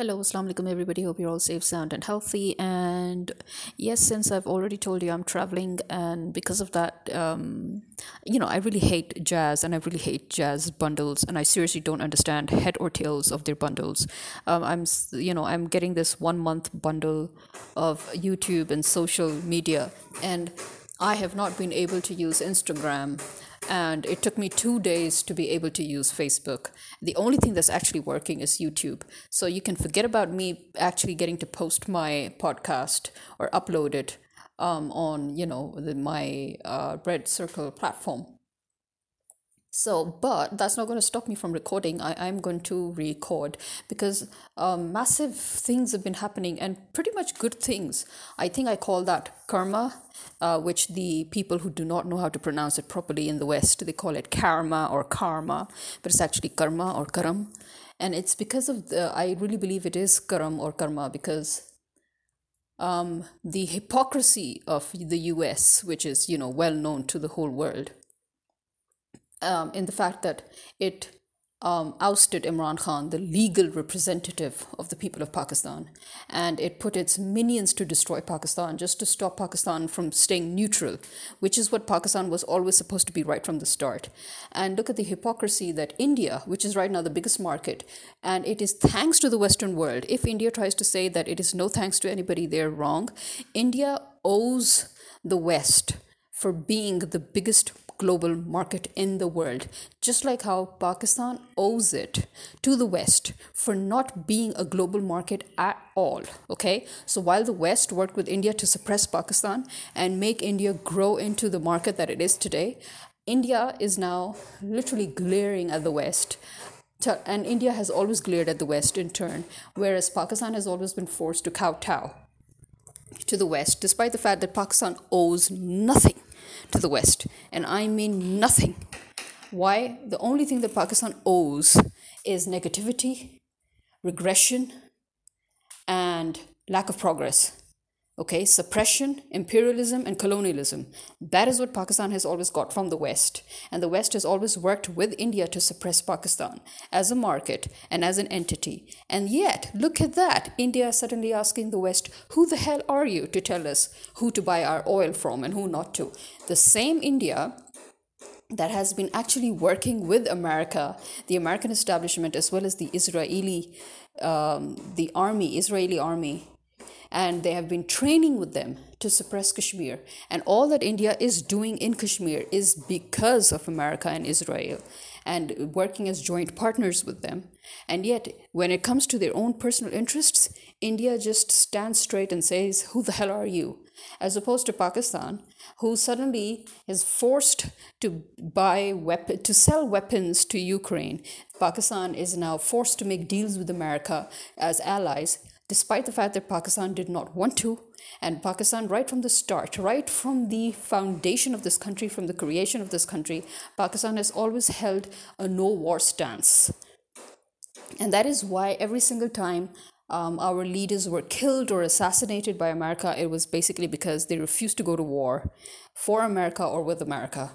Hello, Assalamu alaikum, everybody. Hope you're all safe, sound, and healthy. And yes, since I've already told you I'm traveling, and because of that, um, you know, I really hate jazz and I really hate jazz bundles, and I seriously don't understand head or tails of their bundles. Um, I'm, you know, I'm getting this one month bundle of YouTube and social media, and I have not been able to use Instagram and it took me two days to be able to use Facebook. The only thing that's actually working is YouTube. So you can forget about me actually getting to post my podcast or upload it um, on, you know, the, my uh, RedCircle platform. So, but that's not going to stop me from recording. I, I'm going to record because um, massive things have been happening and pretty much good things. I think I call that karma, uh, which the people who do not know how to pronounce it properly in the West, they call it karma or karma, but it's actually karma or karam. And it's because of the, I really believe it is karam or karma because um, the hypocrisy of the US, which is, you know, well known to the whole world um, in the fact that it um, ousted Imran Khan, the legal representative of the people of Pakistan, and it put its minions to destroy Pakistan just to stop Pakistan from staying neutral, which is what Pakistan was always supposed to be right from the start. And look at the hypocrisy that India, which is right now the biggest market, and it is thanks to the Western world. If India tries to say that it is no thanks to anybody, they're wrong. India owes the West for being the biggest global market in the world, just like how Pakistan owes it to the West for not being a global market at all. Okay, so while the West worked with India to suppress Pakistan and make India grow into the market that it is today, India is now literally glaring at the West. And India has always glared at the West in turn, whereas Pakistan has always been forced to kowtow to the West, despite the fact that Pakistan owes nothing to the West. And I mean nothing. Why? The only thing that Pakistan owes is negativity, regression, and lack of progress. Okay, suppression, imperialism, and colonialism. That is what Pakistan has always got from the West. And the West has always worked with India to suppress Pakistan as a market and as an entity. And yet, look at that. India is suddenly asking the West, who the hell are you to tell us who to buy our oil from and who not to? The same India that has been actually working with America, the American establishment, as well as the Israeli, um, the army, Israeli army, and they have been training with them to suppress Kashmir. And all that India is doing in Kashmir is because of America and Israel and working as joint partners with them. And yet, when it comes to their own personal interests, India just stands straight and says, Who the hell are you? As opposed to Pakistan, who suddenly is forced to buy weapon to sell weapons to Ukraine. Pakistan is now forced to make deals with America as allies despite the fact that Pakistan did not want to. And Pakistan, right from the start, right from the foundation of this country, from the creation of this country, Pakistan has always held a no war stance. And that is why every single time um, our leaders were killed or assassinated by America, it was basically because they refused to go to war for America or with America.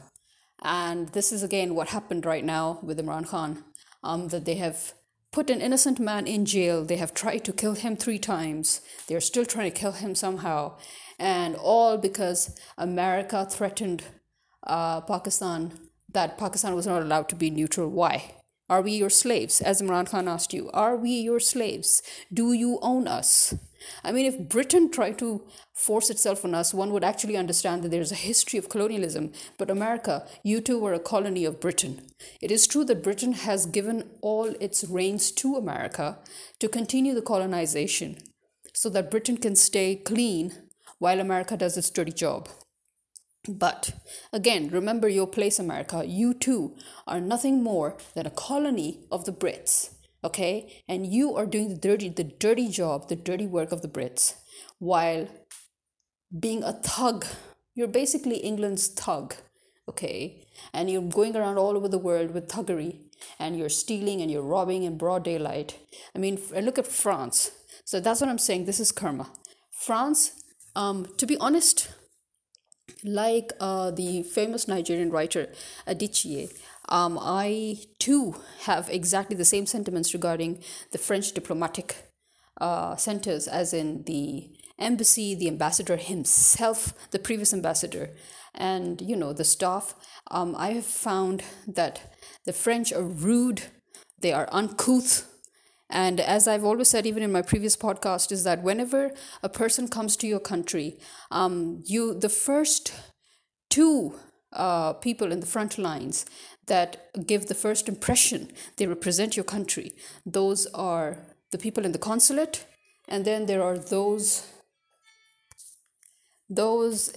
And this is again what happened right now with Imran Khan, um, that they have put an innocent man in jail. They have tried to kill him three times. They're still trying to kill him somehow. And all because America threatened uh, Pakistan that Pakistan was not allowed to be neutral. Why? Are we your slaves? As Imran Khan asked you, are we your slaves? Do you own us? I mean, if Britain tried to force itself on us, one would actually understand that there's a history of colonialism. But America, you too were a colony of Britain. It is true that Britain has given all its reins to America to continue the colonization so that Britain can stay clean while America does its dirty job. But again, remember your place, America. You too are nothing more than a colony of the Brits okay? And you are doing the dirty the dirty job the dirty work of the brits while being a thug. You're basically england's thug okay? And you're going around all over the world with thuggery and you're stealing and you're robbing in broad daylight. I mean look at france. So that's what i'm saying this is karma. France um, to be honest like uh, the famous nigerian writer adichie um, I too have exactly the same sentiments regarding the French diplomatic uh, centers, as in the embassy, the ambassador himself, the previous ambassador, and you know the staff. Um, I have found that the French are rude, they are uncouth. And as I've always said, even in my previous podcast, is that whenever a person comes to your country, um, you the first two uh, people in the front lines that give the first impression, they represent your country. Those are the people in the consulate, and then there are those those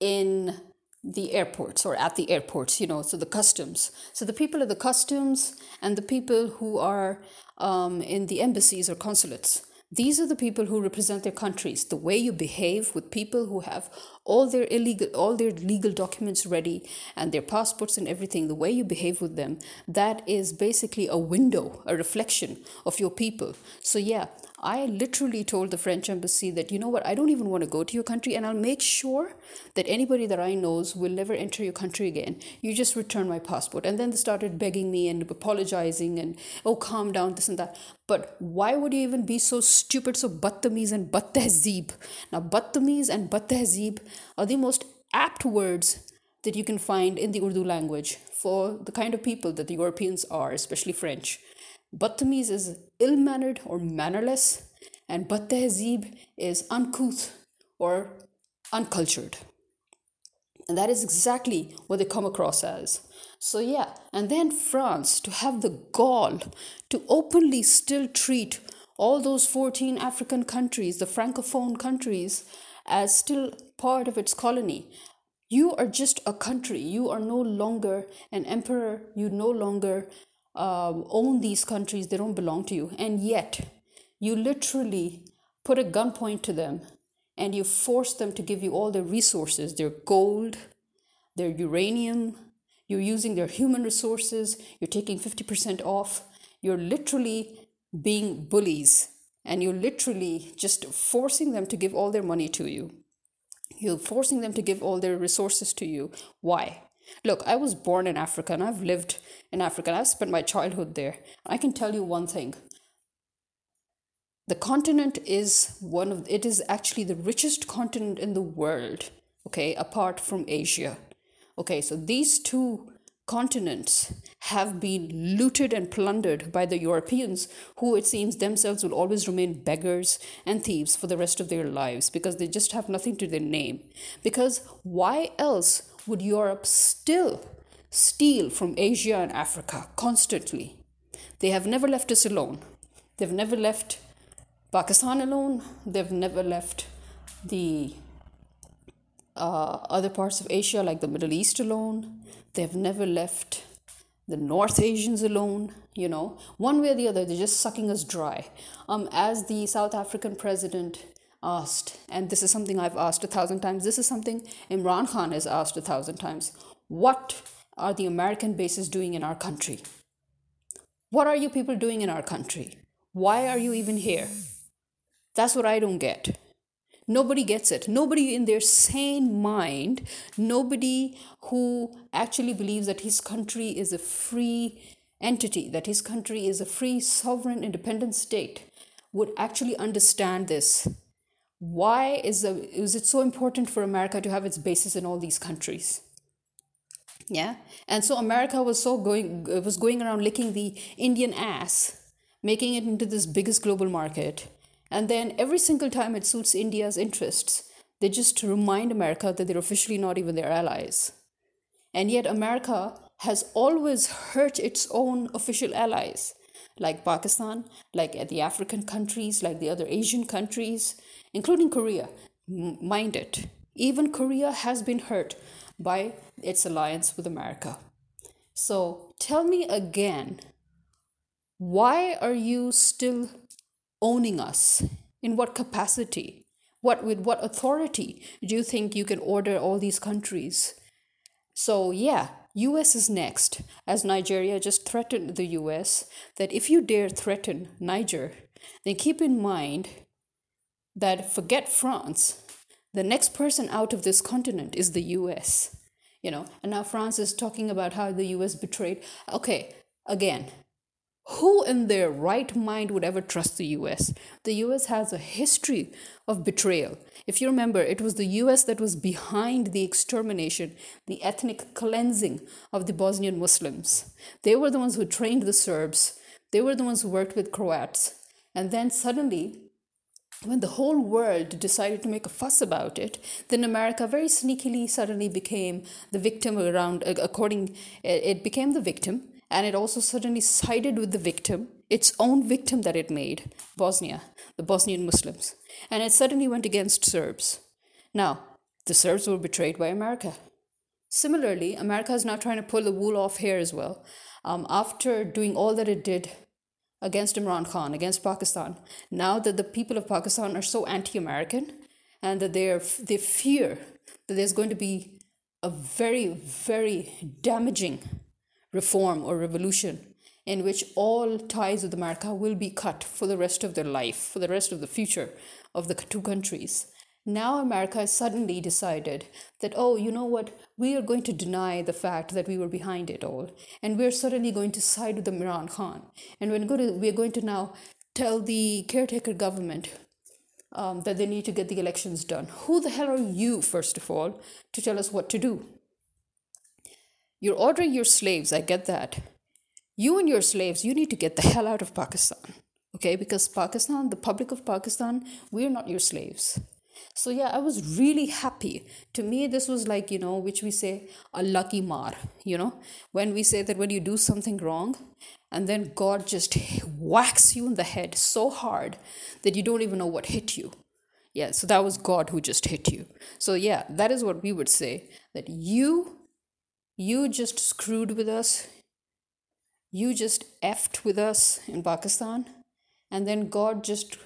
in the airports or at the airports, you know, so the customs. So the people at the customs and the people who are um, in the embassies or consulates. These are the people who represent their countries. The way you behave with people who have all their illegal, all their legal documents ready and their passports and everything, the way you behave with them, that is basically a window, a reflection of your people. So yeah, I literally told the French embassy that, you know what, I don't even want to go to your country and I'll make sure that anybody that I knows will never enter your country again. You just return my passport. And then they started begging me and apologizing and, oh, calm down, this and that. But why would you even be so stupid, so battamiz and battehzeeb? Now, battamiz and battehzeeb are the most apt words that you can find in the Urdu language for the kind of people that the Europeans are, especially French. Battamiz is ill mannered or mannerless, and Battehzeeb is uncouth or uncultured. And that is exactly what they come across as. So, yeah, and then France to have the gall to openly still treat all those 14 African countries, the Francophone countries, as still part of its colony. You are just a country. You are no longer an emperor. You no longer um, own these countries, they don't belong to you. And yet, you literally put a gunpoint to them and you force them to give you all their resources their gold, their uranium, you're using their human resources, you're taking 50% off, you're literally being bullies and you're literally just forcing them to give all their money to you. You're forcing them to give all their resources to you. Why? Look, I was born in Africa and I've lived in Africa and I've spent my childhood there. I can tell you one thing. The continent is one of it is actually the richest continent in the world, okay, apart from Asia. Okay, so these two continents have been looted and plundered by the Europeans, who it seems themselves will always remain beggars and thieves for the rest of their lives because they just have nothing to their name. Because why else would Europe still steal from Asia and Africa constantly? They have never left us alone. They've never left Pakistan alone. They've never left the uh, other parts of Asia, like the Middle East, alone. They've never left the North Asians alone. You know, one way or the other, they're just sucking us dry. Um, as the South African president asked, and this is something I've asked a thousand times, this is something Imran Khan has asked a thousand times. What are the American bases doing in our country? What are you people doing in our country? Why are you even here? That's what I don't get. Nobody gets it. Nobody in their sane mind, nobody who actually believes that his country is a free entity, that his country is a free, sovereign, independent state, would actually understand this why is, the, is it so important for America to have its bases in all these countries? Yeah, and so America was so going was going around licking the Indian ass, making it into this biggest global market, and then every single time it suits India's interests, they just remind America that they're officially not even their allies. And yet, America has always hurt its own official allies, like Pakistan, like the African countries, like the other Asian countries including Korea. Mind it, even Korea has been hurt by its alliance with America. So tell me again, why are you still owning us? In what capacity? What with what authority do you think you can order all these countries? So yeah, US is next, as Nigeria just threatened the US that if you dare threaten Niger, then keep in mind that forget France, the next person out of this continent is the US. You know, and now France is talking about how the US betrayed. Okay, again, Who in their right mind would ever trust the US? The US has a history of betrayal. If you remember, it was the US that was behind the extermination, the ethnic cleansing of the Bosnian Muslims. They were the ones who trained the Serbs, they were the ones who worked with Croats. And then suddenly, when the whole world decided to make a fuss about it, then America very sneakily suddenly became the victim around, according, it became the victim and it also suddenly sided with the victim, its own victim that it made, Bosnia, the Bosnian Muslims, and it suddenly went against Serbs. Now, the Serbs were betrayed by America. Similarly, America is now trying to pull the wool off here as well. Um, after doing all that it did against Imran Khan, against Pakistan, now that the people of Pakistan are so anti American and that they, are, they fear that there's going to be a very, very damaging reform or revolution in which all ties with America will be cut for the rest of their life, for the rest of the future of the two countries. Now, America has suddenly decided that, oh, you know what, we are going to deny the fact that we were behind it all. And we're suddenly going to side with the Imran Khan. And we're going to, we're going to now tell the caretaker government um, that they need to get the elections done. Who the hell are you, first of all, to tell us what to do? You're ordering your slaves, I get that. You and your slaves, you need to get the hell out of Pakistan. Okay, because Pakistan, the public of Pakistan, we're not your slaves. So yeah, I was really happy. To me, this was like, you know, which we say a lucky mar, you know, when we say that when you do something wrong and then God just whacks you in the head so hard that you don't even know what hit you. Yeah, so that was God who just hit you. So yeah, that is what we would say that you you just screwed with us. You just effed with us in Pakistan. And then God just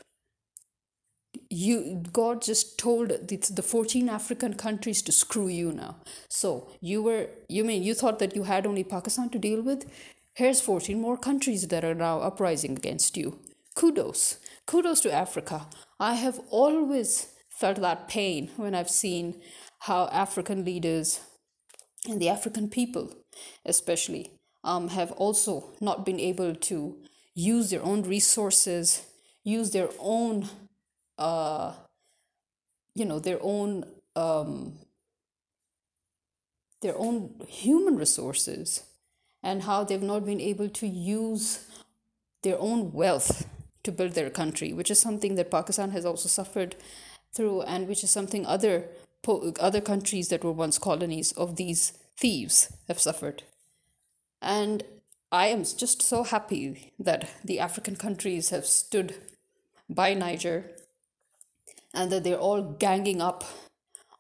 you god just told the, the 14 african countries to screw you now. So you were you mean you thought that you had only pakistan to deal with? Here's 14 more countries that are now uprising against you. Kudos. Kudos to africa. I have always felt that pain when i've seen how african leaders and the African people, especially, um, have also not been able to use their own resources, use their own, uh, you know, their own, um, their own human resources, and how they've not been able to use their own wealth to build their country, which is something that Pakistan has also suffered through, and which is something other other countries that were once colonies of these thieves have suffered. And I am just so happy that the African countries have stood by Niger and that they're all ganging up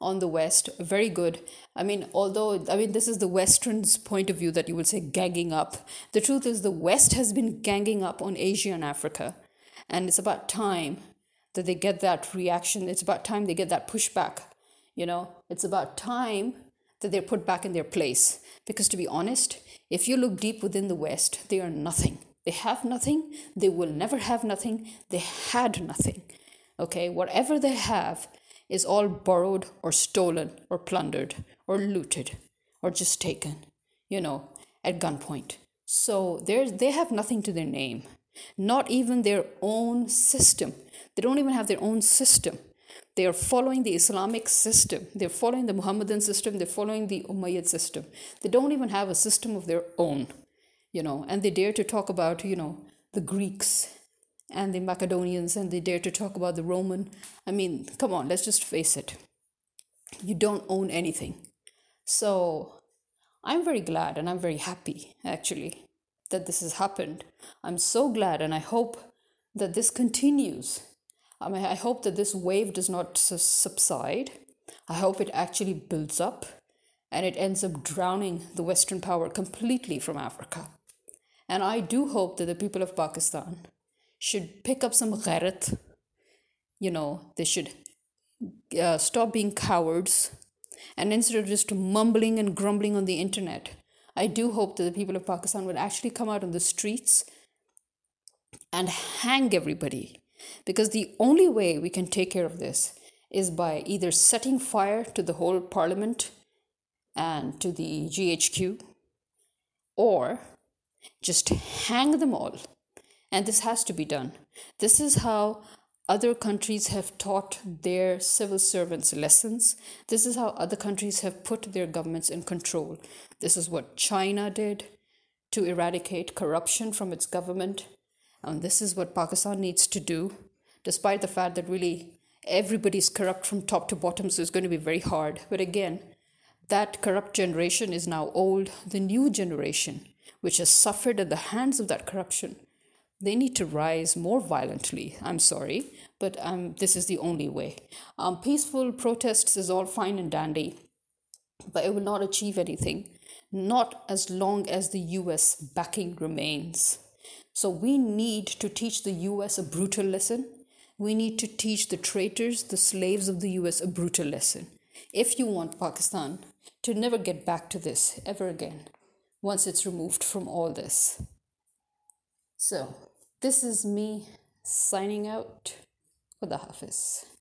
on the West. Very good. I mean, although, I mean, this is the Western's point of view that you would say ganging up. The truth is, the West has been ganging up on Asia and Africa. And it's about time that they get that reaction. It's about time they get that pushback you know, it's about time that they're put back in their place. Because to be honest, if you look deep within the West, they are nothing. They have nothing. They will never have nothing. They had nothing. Okay, whatever they have is all borrowed or stolen or plundered or looted or just taken, you know, at gunpoint. So they have nothing to their name, not even their own system. They don't even have their own system. They are following the Islamic system. They're following the Muhammadan system. They're following the Umayyad system. They don't even have a system of their own, you know, and they dare to talk about, you know, the Greeks and the Macedonians and they dare to talk about the Roman. I mean, come on, let's just face it. You don't own anything. So I'm very glad and I'm very happy, actually, that this has happened. I'm so glad and I hope that this continues I mean, I hope that this wave does not subside. I hope it actually builds up and it ends up drowning the Western power completely from Africa. And I do hope that the people of Pakistan should pick up some ghairat. You know, they should uh, stop being cowards. And instead of just mumbling and grumbling on the internet, I do hope that the people of Pakistan will actually come out on the streets and hang everybody because the only way we can take care of this is by either setting fire to the whole parliament and to the GHQ, or Just hang them all. And this has to be done. This is how other countries have taught their civil servants lessons. This is how other countries have put their governments in control. This is what China did to eradicate corruption from its government. And this is what Pakistan needs to do, despite the fact that really everybody's corrupt from top to bottom, so it's going to be very hard. But again, that corrupt generation is now old. The new generation, which has suffered at the hands of that corruption, they need to rise more violently. I'm sorry, but um, this is the only way. Um, peaceful protests is all fine and dandy, but it will not achieve anything, not as long as the US backing remains. So we need to teach the US a brutal lesson. We need to teach the traitors, the slaves of the US, a brutal lesson. If you want Pakistan to never get back to this ever again, once it's removed from all this. So, this is me signing out. Khuda Hafiz.